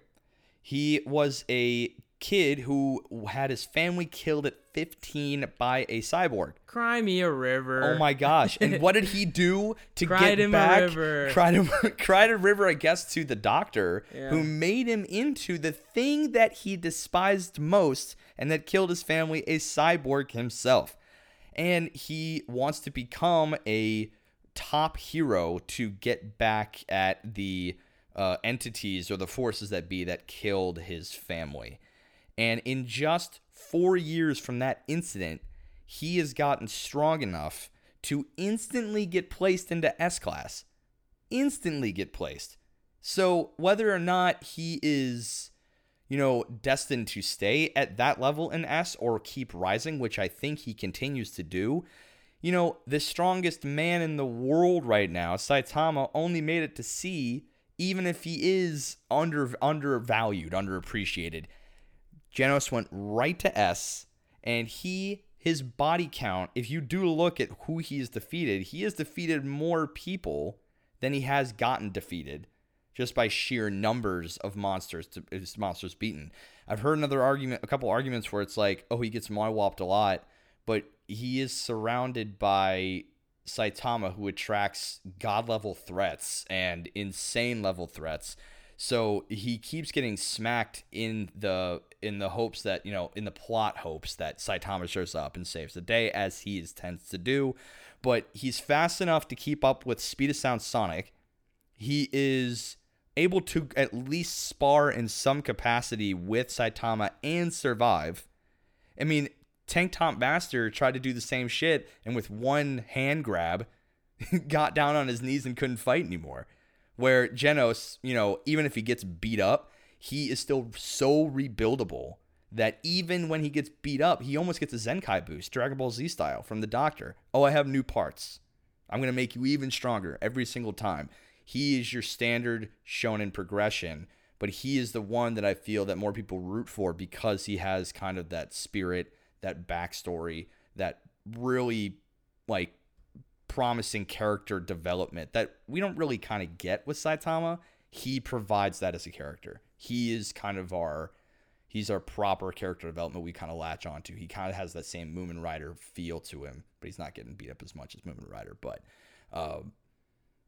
he was a kid who had his family killed at 15 by a cyborg. Cry me a river. Oh my gosh. And what did he do to Cried get him a back? river. Cried him cried a river, I guess, to the doctor Yeah. who made him into the thing that he despised most and that killed his family, a cyborg himself. And he wants to become a top hero to get back at the uh, entities or the forces that be that killed his family. And in just four years from that incident, he has gotten strong enough to instantly get placed into S class. Instantly get placed. So whether or not he is, you know, destined to stay at that level in S or keep rising, which I think he continues to do, you know, the strongest man in the world right now, Saitama, only made it to C, even if he is under undervalued, underappreciated. Genos went right to S, and he his body count, if you do look at who he's defeated, he has defeated more people than he has gotten defeated just by sheer numbers of monsters to monsters beaten. I've heard another argument, a couple arguments where it's like, oh, he gets mollywopped a lot, but he is surrounded by Saitama, who attracts god level threats and insane level threats. So he keeps getting smacked in the in the hopes that you know in the plot hopes that Saitama shows up and saves the day as he is, tends to do. But he's fast enough to keep up with Speed of Sound Sonic. He is able to at least spar in some capacity with Saitama and survive. I mean, Tank Top Master tried to do the same shit and with one hand grab got down on his knees and couldn't fight anymore. Where Genos, you know, even if he gets beat up, he is still so rebuildable that even when he gets beat up, he almost gets a Zenkai boost, Dragon Ball Z style from the doctor. Oh, I have new parts. I'm going to make you even stronger every single time. He is your standard shonen progression, but he is the one that I feel that more people root for because he has kind of that spirit, that backstory, that really like promising character development that we don't really kind of get with Saitama. He provides that as a character. He is kind of our he's our proper character development we kind of latch onto. He kind of has that same Mumen Rider feel to him, but he's not getting beat up as much as Mumen Rider. But um,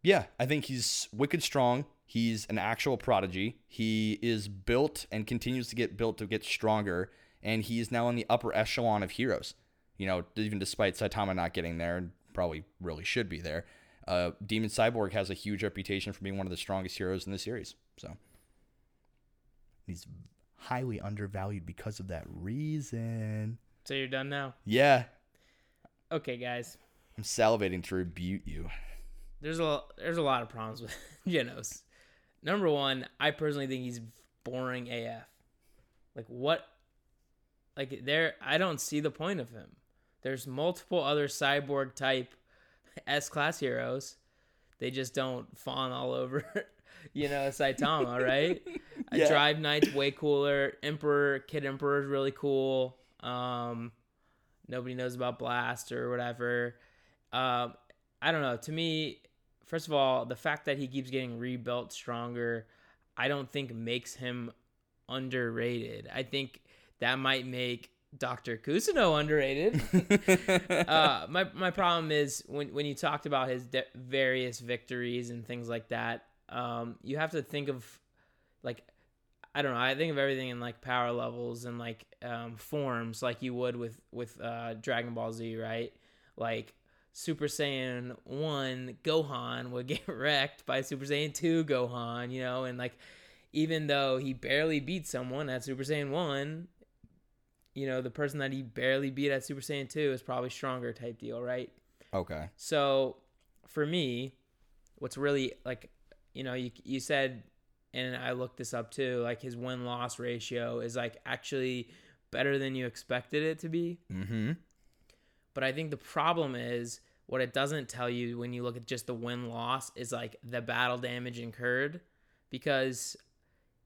yeah, I think he's wicked strong. He's an actual prodigy. He is built and continues to get built to get stronger, and he is now in the upper echelon of heroes. You know, even despite Saitama not getting there, and probably really should be there, uh, Demon Cyborg has a huge reputation for being one of the strongest heroes in the series. So he's highly undervalued because of that reason. So you're done now? Yeah. Okay, guys. I'm salivating to rebuke you there's a there's a lot of problems with Genos. Number one, I personally think he's boring AF. Like what? Like there, I don't see the point of him. There's multiple other cyborg type S class heroes. They just don't fawn all over, you know, Saitama, right? yeah. Drive Knight's way cooler. Emperor, Kid Emperor is really cool. Um, nobody knows about Blast or whatever. Um, I don't know. To me, first of all, the fact that he keeps getting rebuilt stronger, I don't think makes him underrated. I think that might make Dr. Kuseno underrated. uh, my my problem is when when you talked about his de- various victories and things like that, um, you have to think of like I don't know. I think of everything in like power levels and like um, forms, like you would with with uh, Dragon Ball Z, right? Like Super Saiyan 1 Gohan would get wrecked by Super Saiyan 2 Gohan, you know, and like even though he barely beat someone at Super Saiyan 1, you know, the person that he barely beat at Super Saiyan 2 is probably stronger type deal, right? Okay. So for me, what's really like, you know, you, you said, and I looked this up too, like his win loss ratio is like actually better than you expected it to be. Mm hmm. But I think the problem is what it doesn't tell you when you look at just the win loss is like the battle damage incurred because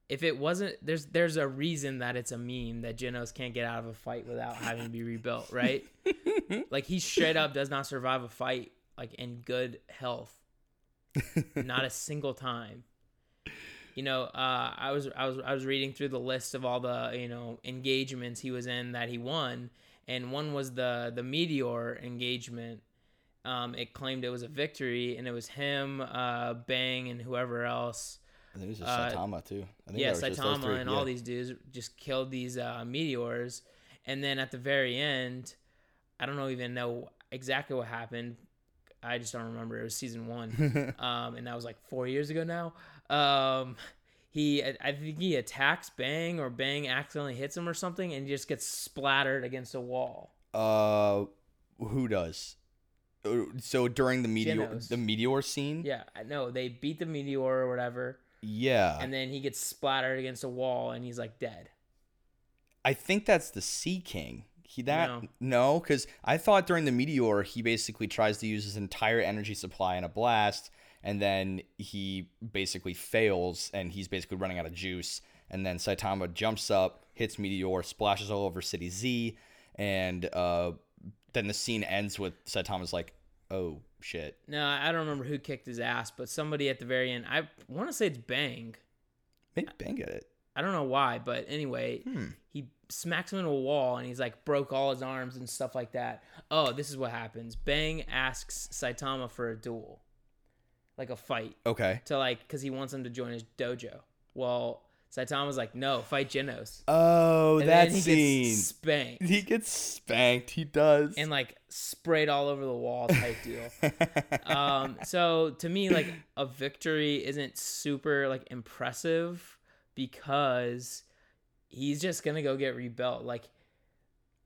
if it wasn't there's there's a reason that it's a meme that Genos can't get out of a fight without having to be rebuilt, right? like he straight up does not survive a fight like in good health. not a single time. You know, uh, I was I was I was reading through the list of all the you know engagements he was in that he won, and one was the the meteor engagement. Um, it claimed it was a victory, and it was him, uh, Bang, and whoever else. I think it was just uh, Saitama too. I think yeah, Saitama and yeah. all these dudes just killed these uh, meteors, and then at the very end, I don't know even know exactly what happened. I just don't remember. It was season one, um, and that was like four years ago now. Um, he I think he attacks Bang or Bang accidentally hits him or something and he just gets splattered against a wall. Uh who does? Uh, so during the meteor Genos. the meteor scene? Yeah, no, they beat the meteor or whatever. Yeah. And then he gets splattered against a wall and he's like dead. I think that's the Sea King. He that No. no, because I thought during the meteor he basically tries to use his entire energy supply in a blast, and then he basically fails, and he's basically running out of juice. And then Saitama jumps up, hits meteor, splashes all over City Z, and uh, then the scene ends with Saitama's like, "Oh shit." No, I don't remember who kicked his ass, but somebody at the very end. I want to say it's Bang. Maybe Bang get it. I don't know why, but anyway, Hmm. he smacks him into a wall and he's like broke all his arms and stuff like that. Oh, this is what happens. Bang asks Saitama for a duel, like a fight, Okay. to like because he wants him to join his dojo. Well, Saitama's like, no, fight Genos. Oh, And that he scene. gets spanked he gets spanked. He does. and like sprayed all over the wall type deal. um so to me like a victory isn't super like impressive because he's just gonna go get rebuilt like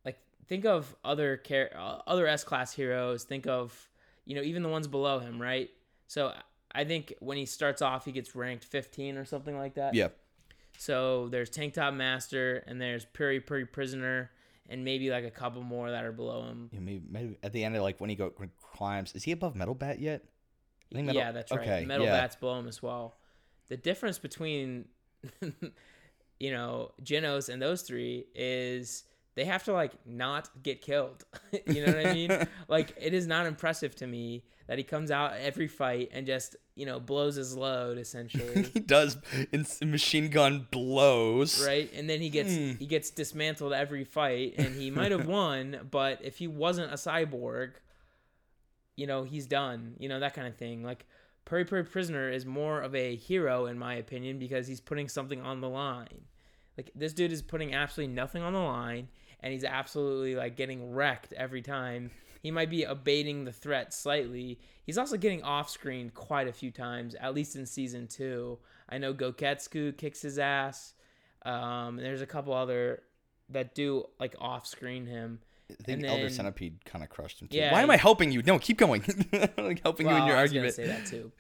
like think of other care uh, other s class heroes think of you know even the ones below him right so i think when he starts off he gets ranked 15 or something like that yeah. So there's tank top master and there's puri puri prisoner and maybe like a couple more that are below him Yeah, maybe, maybe at the end of like when he go when he climbs, is he above Metal Bat yet? Metal- yeah, that's right. okay, Metal yeah. Bat's below him as well. The difference between, you know, Genos and those three is they have to like not get killed. you know what I mean? like it is not impressive to me that he comes out every fight and just you know blows his load essentially. he does. In machine gun blows. right and then he gets Hmm. he gets dismantled every fight and he might have won but if he wasn't a cyborg you know he's done you know that kind of thing like Puri Puri Prisoner is more of a hero in my opinion because he's putting something on the line like this dude is putting absolutely nothing on the line and he's absolutely like getting wrecked every time he might be abating the threat slightly he's also getting off screen quite a few times at least in season two i know goketsuku kicks his ass um, there's a couple other that do like off screen him I think And Elder Centipede kind of crushed him too. Yeah, Why am I helping you? No, keep going. like helping you in Well, your I was argument. say that too.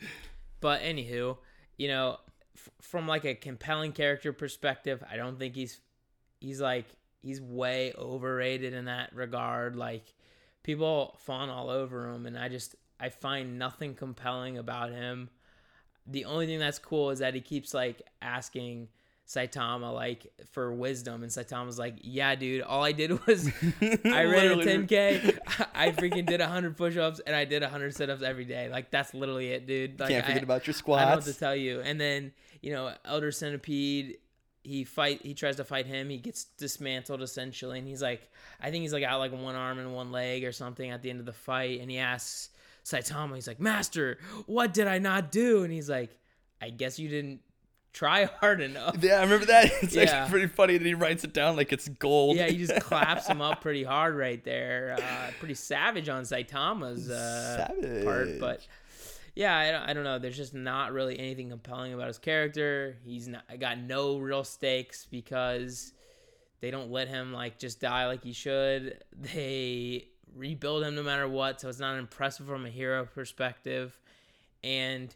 But anywho, you know, f- from like a compelling character perspective, I don't think he's he's like he's way overrated in that regard. Like people fawn all over him, and I just I find nothing compelling about him. The only thing that's cool is that he keeps like asking Saitama like for wisdom, and Saitama's like, "Yeah, dude, all I did was I ran a 10k. I freaking did 100 push-ups and I did 100 sit-ups every day. Like that's literally it, dude. Like, Can't forget I, about your squats. I don't know what to tell you. And then you know, Elder Centipede. He fight. He tries to fight him. He gets dismantled essentially, and he's like, I think he's like out like one arm and one leg or something at the end of the fight. And he asks Saitama, he's like, Master, what did I not do? And he's like, I guess you didn't try hard enough. yeah, I remember that. It's Yeah. actually pretty funny that he writes it down like it's gold. Yeah, he just claps him up pretty hard right there. Uh, pretty savage on Saitama's uh, part, but yeah, I don't, I don't know. There's just not really anything compelling about his character. He's not I got no real stakes because they don't let him like just die like he should. They rebuild him no matter what, so it's not impressive from a hero perspective. And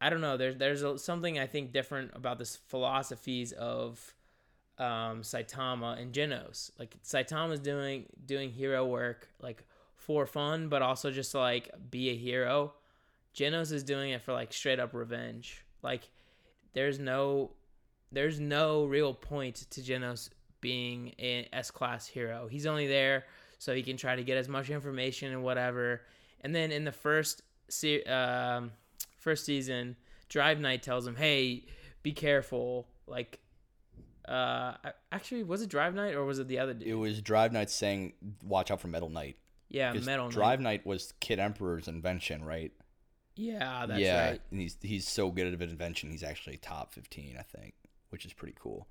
I don't know. There's there's something I think different about this philosophies of um, Saitama and Genos. Like Saitama's doing doing hero work like for fun, but also just like be a hero. Genos is doing it for like straight up revenge. Like there's no there's no real point to Genos being an S class hero. He's only there so he can try to get as much information and whatever. And then in the first se- um, first season, Drive Knight tells him, "Hey, be careful." Like, uh, actually, was it Drive Knight or was it the other dude? It was Drive Knight saying, "Watch out for Metal Knight." yeah, Metal Knight. Drive Knight was Kid Emperor's invention, right? Yeah, that's yeah, right. and he's he's so good at invention. He's actually top fifteen, I think, which is pretty cool.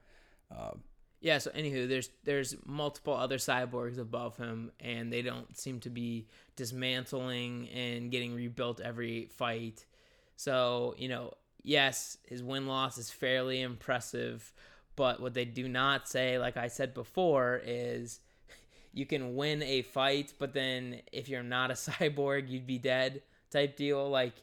Uh, Yeah, so anywho, there's there's multiple other cyborgs above him, and they don't seem to be dismantling and getting rebuilt every fight. So you know, yes, his win loss is fairly impressive, but what they do not say, like I said before, is you can win a fight, but then if you're not a cyborg, you'd be dead type deal. Like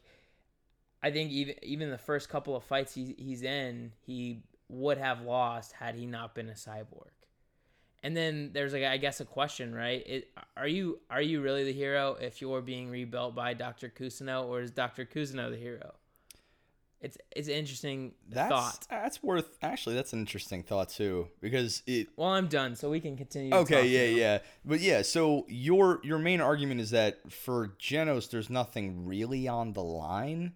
I think even even the first couple of fights he, he's in, he would have lost had he not been a cyborg. and then there's like I guess a question, right? It, are you are you really the hero if you're being rebuilt by Doctor Kuseno, or is Doctor Kuseno the hero? It's it's an interesting That's thought. that's worth actually. That's an interesting thought too because it. Well, I'm done, so we can continue. Okay, yeah, now. yeah, but yeah. So your your main argument is that for Genos, there's nothing really on the line.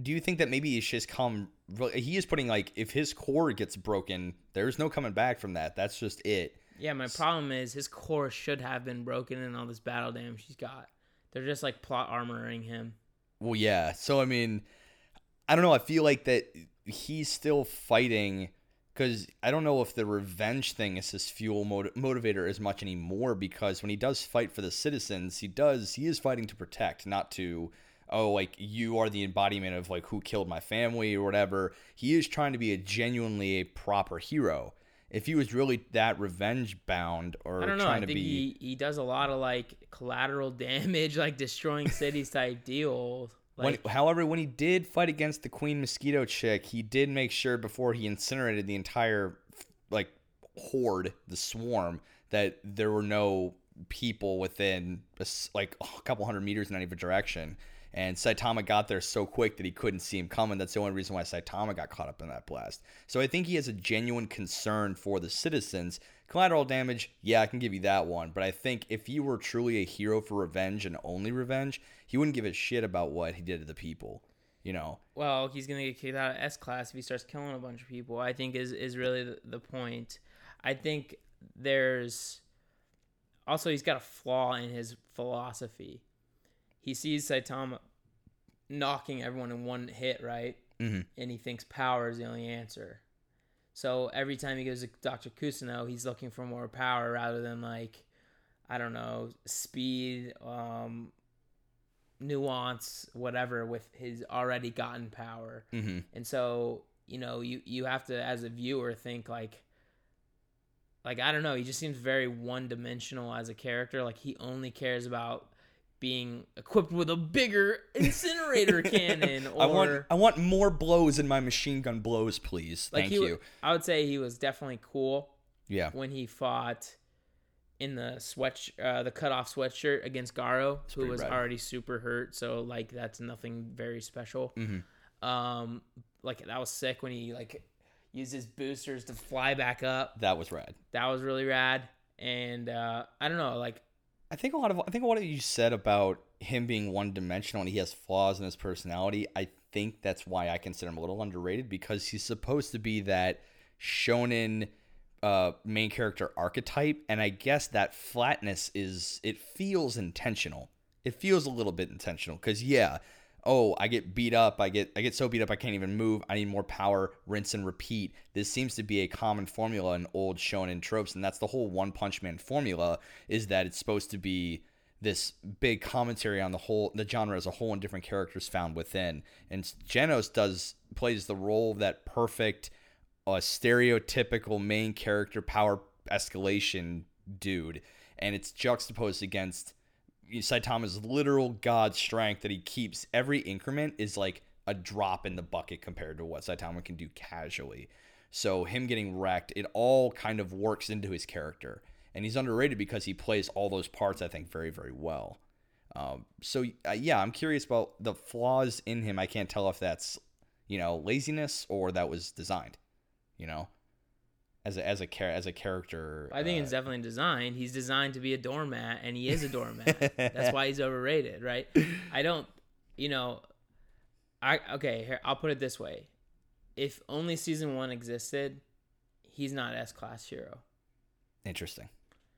Do you think that maybe it's just come? He is putting like if his core gets broken, there's no coming back from that. That's just it. Yeah, my problem is his core should have been broken in all this battle damage he's got. They're just like plot armoring him. Well, yeah. So I mean, I don't know. I feel like that he's still fighting because I don't know if the revenge thing is his fuel mot- motivator as much anymore. Because when he does fight for the citizens, he does he is fighting to protect, not to oh like you are the embodiment of like who killed my family or whatever. He is trying to be a genuinely a proper hero. If he was really that revenge bound or I don't know. trying I to think be he, he does a lot of like collateral damage, like destroying cities type deal. When, however, when he did fight against the Queen Mosquito chick, he did make sure before he incinerated the entire like horde, the swarm, that there were no people within a like a couple hundred meters in any direction. And Saitama got there so quick that he couldn't see him coming. That's the only reason why Saitama got caught up in that blast. So I think he has a genuine concern for the citizens. Collateral damage, yeah, I can give you that one. But I think if he were truly a hero for revenge and only revenge, he wouldn't give a shit about what he did to the people. You know, well, he's gonna get kicked out of S class if he starts killing a bunch of people. I think is is really the, the point. I think there's also he's got a flaw in his philosophy. He sees Saitama knocking everyone in one hit, right? Mhm. And he thinks power is the only answer. So every time he goes to Dr. Kuseno, he's looking for more power rather than like, I don't know, speed, um, nuance, whatever, with his already gotten power. mm-hmm. And so, you know, you you have to as a viewer think like like I don't know, he just seems very one-dimensional as a character. Like he only cares about being equipped with a bigger incinerator cannon or I want I want more blows in my machine gun blows, please. like Thank he you. I would say he was definitely cool Yeah, when he fought in the sweat uh, the cutoff sweatshirt against Garo, who was rad. already super hurt. So like that's nothing very special. Mhm. Um, like that was sick when he like used his boosters to fly back up. that was rad. That was really rad. And uh, I don't know, like I think a lot of I think of you said about him being one dimensional and he has flaws in his personality. I think that's why I consider him a little underrated because he's supposed to be that shonen uh, main character archetype, and I guess that flatness is it feels intentional. It feels a little bit intentional because yeah, oh I get beat up, I get I get so beat up I can't even move. I need more power. Rinse and repeat. This seems to be a common formula in old shonen tropes, and that's the whole One Punch Man formula. Is that it's supposed to be this big commentary on the whole the genre as a whole and different characters found within. And Genos does plays the role of that perfect a stereotypical main character power escalation dude, and it's juxtaposed against Saitama's literal god strength that he keeps. Every increment is like a drop in the bucket compared to what Saitama can do casually. So him getting wrecked, it all kind of works into his character, and he's underrated because he plays all those parts. I think very very well. Um, so uh, yeah, I'm curious about the flaws in him. I can't tell if that's you know laziness or that was designed. You know, as a as a char- as a character. I think uh, it's definitely designed. He's designed to be a doormat, and he is a doormat. That's why he's overrated, right? I don't, you know, I okay. Here, I'll put it this way: if only season one existed, he's not S class hero. interesting.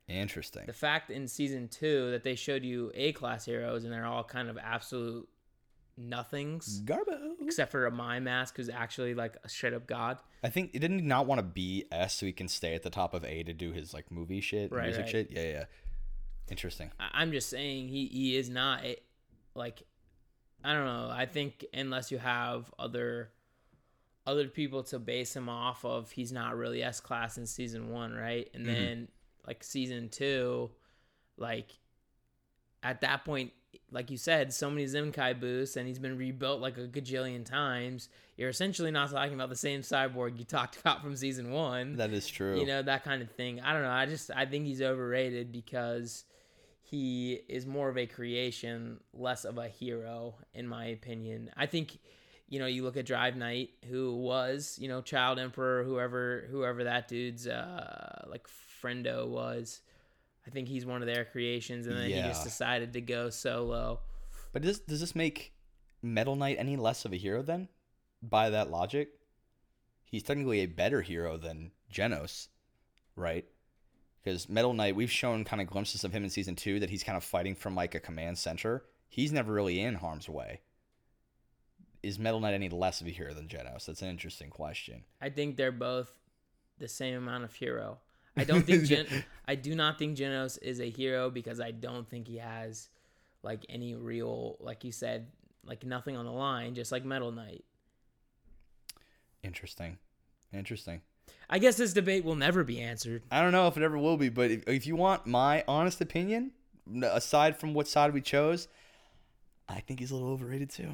Interesting. The fact in season two that they showed you A class heroes and they're all kind of absolute nothings, Garbo. Except for Amai Mask who's actually like a straight up god. I think he didn't not want to be S so he can stay at the top of A to do his like movie shit, Right, music right. shit? Yeah, yeah. Interesting. I- I'm just saying he he is not a, like I don't know. I think unless you have other other people to base him off of, he's not really S class in season one, right? And Mhm. then like season two, like at that point, like you said, so many Zenkai boosts, and he's been rebuilt like a gajillion times. You're essentially not talking about the same cyborg you talked about from season one. That is true. You know that kind of thing. I don't know. I just I think he's overrated because he is more of a creation, less of a hero, in my opinion. I think, you know, you look at Drive Knight, who was, you know, Child Emperor, whoever whoever that dude's uh like friendo was. I think he's one of their creations, and then he just decided to go solo. But does does this make Metal Knight any less of a hero then? By that logic, he's technically a better hero than Genos, right? Because Metal Knight, we've shown kind of glimpses of him in season two that he's kind of fighting from like a command center. He's never really in harm's way. Is Metal Knight any less of a hero than Genos? That's an interesting question. I think they're both the same amount of hero. I don't think Gen- I do not think Genos is a hero because I don't think he has like any real like you said like nothing on the line just like Metal Knight. Interesting. Interesting. I guess this debate will never be answered. I don't know if it ever will be, but if, if you want my honest opinion, aside from what side we chose, I think he's a little overrated too.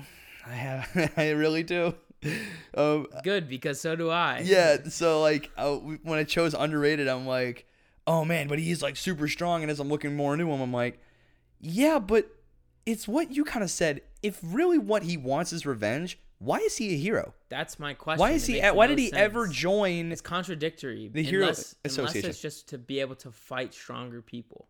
I have, I really do. Um, Good because so do I. yeah, so like uh, when I chose underrated, I'm like, oh man, but he's like super strong. And as I'm looking more into him, I'm like, yeah, but it's what you kind of said. If really what he wants is revenge, why is he a hero? That's my question. Why is he? Why no did he ever join? It's contradictory. The Hero unless, unless it's just to be able to fight stronger people.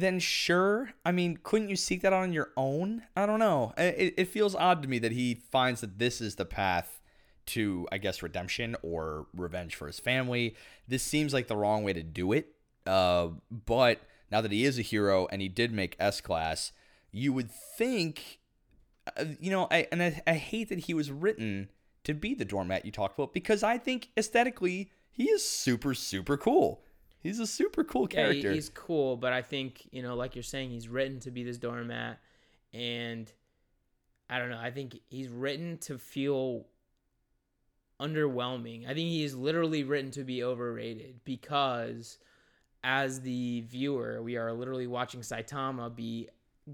Then sure. I mean, couldn't you seek that on your own? I don't know. It, it feels odd to me that he finds that this is the path to, I guess, redemption or revenge for his family. This seems like the wrong way to do it. Uh, but now that he is a hero and he did make S class, you would think, uh, you know, I and I, I hate that he was written to be the doormat you talked about because I think aesthetically he is super super cool. He's a super cool Yeah, character. he's cool, but I think you know, like you're saying, he's written to be this doormat, and I don't know. I think he's written to feel underwhelming. I think he is literally written to be overrated because, as the viewer, we are literally watching Saitama be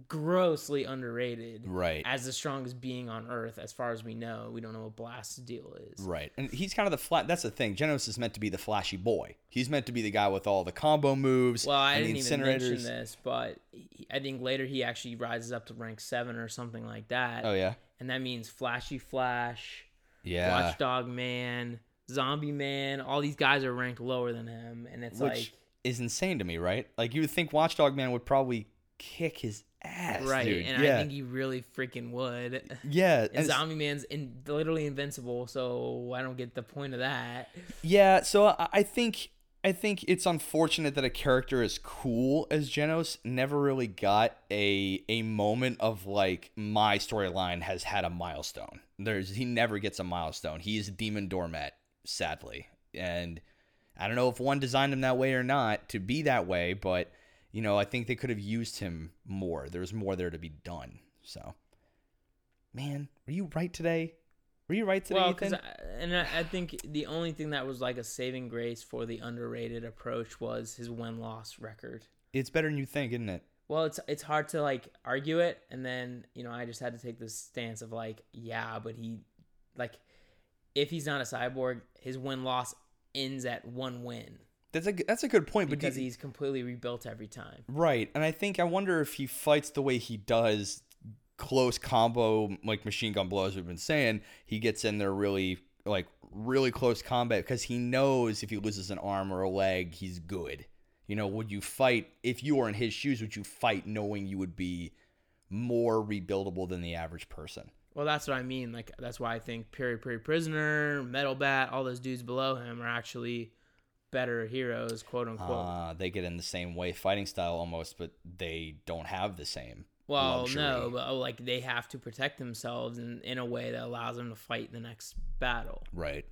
grossly underrated Right. as the strongest being on Earth, as far as we know. We don't know what Blast's deal is. Right. And he's kind of the flat. That's the thing. Genos is meant to be the flashy boy. He's meant to be the guy with all the combo moves. Well, I and didn't even mention this, but he, I think later he actually rises up to rank seven or something like that, Oh yeah. and that means Flashy Flash, Yeah. Watchdog Man, Zombie Man. All these guys are ranked lower than him, and it's Which like is insane to me, right? Like you would think Watchdog Man would probably kick his ass, right, dude. and yeah. I think he really freaking would. yeah. And and Zombie Man's in, literally invincible, so I don't get the point of that. Yeah, so I I think I think it's unfortunate that a character as cool as Genos never really got a a moment of like my storyline has had a milestone. There's he never gets a milestone. He is a demon doormat, sadly. And I don't know if one designed him that way or not to be that way, but you know, I think they could have used him more. There's more there to be done. So man, were you right today? Were you right today, Well, Ethan? because and I, I think the only thing that was like a saving grace for the underrated approach was his win loss record. it's better than you think, isn't it? Well, it's it's hard to like argue it, and then you know I just had to take this stance of like, yeah, but he, like, if he's not a cyborg, his win loss ends at one win That's a that's a good point, because you- he's completely rebuilt every time. right, and I think I wonder if he fights the way he does, close combo like machine gun blows. We've been saying he gets in there really like really close combat because he knows if he loses an arm or a leg, he's good. You know, would you fight if you were in his shoes? Would you fight knowing you would be more rebuildable than the average person? Well, that's what I mean. Like that's why I think Puri Puri Prisoner, Metal Bat, all those dudes below him are actually better heroes, quote unquote. Uh, they get in the same way fighting style almost, but they don't have the same. well, luxury. no, but oh, like they have to protect themselves in, in a way that allows them to fight the next battle. Right.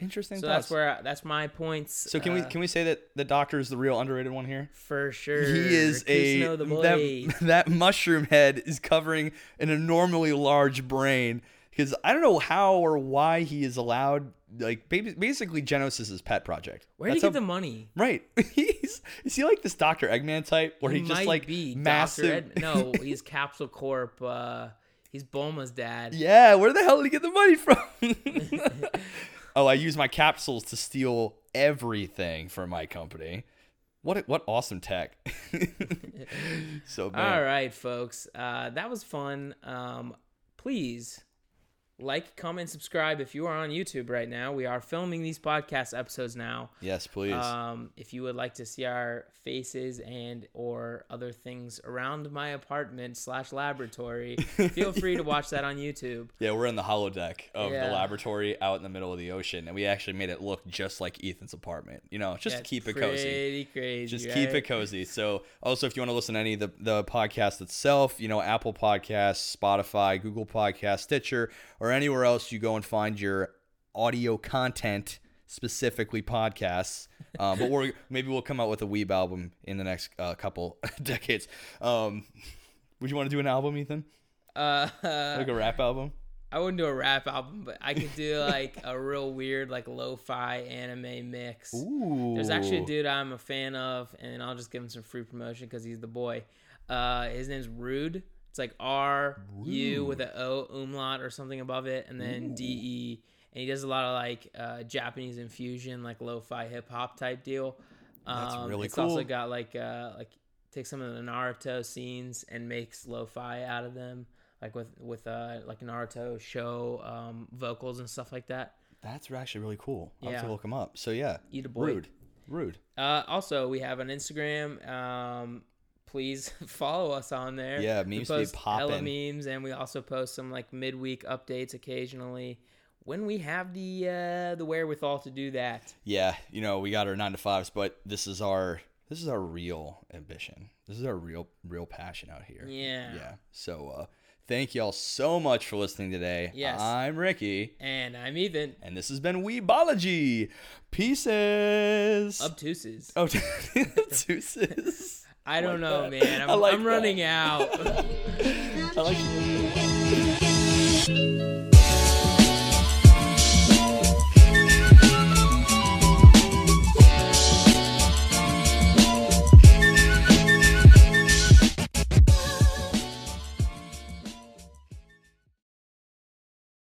Interesting. So thoughts. that's where that's my points. So can we uh, can we say that the doctor is the real underrated one here? for sure He is a that, that mushroom head is covering an abnormally large brain. Because I don't know how or why he is allowed. Like basically, Genos is his pet project. Where did he get how- the money? Right. He's is he like this Doctor Eggman type where he, He just like be massive? No, he's Capsule Corp. Uh, he's Bulma's dad. Yeah, where the hell did he get the money from? oh, I use my capsules to steal everything from my company. What what awesome tech. so man. All right, folks. Uh, that was fun. Um, please like, comment, subscribe if you are on YouTube right now. We are filming these podcast episodes now. Yes, please. Um, if you would like to see our faces and or other things around my apartment slash laboratory, feel free to watch that on YouTube. yeah, we're in the holodeck of Yeah. the laboratory out in the middle of the ocean, and we actually made it look just like Ethan's apartment. You know, just keep it cozy. crazy. just keep it cozy. So, also, if you want to listen to any of the, the podcast itself, you know, Apple Podcasts, Spotify, Google Podcasts, Stitcher, or anywhere else you go and find your audio content, specifically podcasts. Um, but we're maybe we'll come out with a Weeb album in the next uh, couple decades. Um, would you want to do an album, Ethan? Uh, Like a rap album? I wouldn't do a rap album, but I could do like a real weird, like lo-fi anime mix. Ooh. There's actually a dude I'm a fan of, and I'll just give him some free promotion because he's the boy. Uh, his name's Rude. It's like R U with a O umlaut or something above it, and then D E. And he does a lot of like uh, Japanese infusion, like lo-fi hip hop type deal. That's Um, really it's also got like uh, like takes some of the Naruto scenes and makes lo-fi out of them, like with with uh, like Naruto show um, vocals and stuff like that. That's actually really cool. I'll have to Yeah. look him up. So, yeah. Eat a boy. Rude. Rude. Uh, also, we have an Instagram. Um, please follow us on there. Yeah, we memes be post hella poppin'. memes, and we also post some like midweek updates occasionally when we have the uh, the wherewithal to do that. yeah, you know, we got our nine to fives, but this is our this is our real ambition. This is our real real passion out here. Yeah. Yeah. So uh thank y'all so much for listening today. Yes. I'm Ricky. And I'm Ethan. And this has been Weebology. Pieces. Obtuses. oh, deuces. I don't like know, that. man. I'm, like I'm running out. I like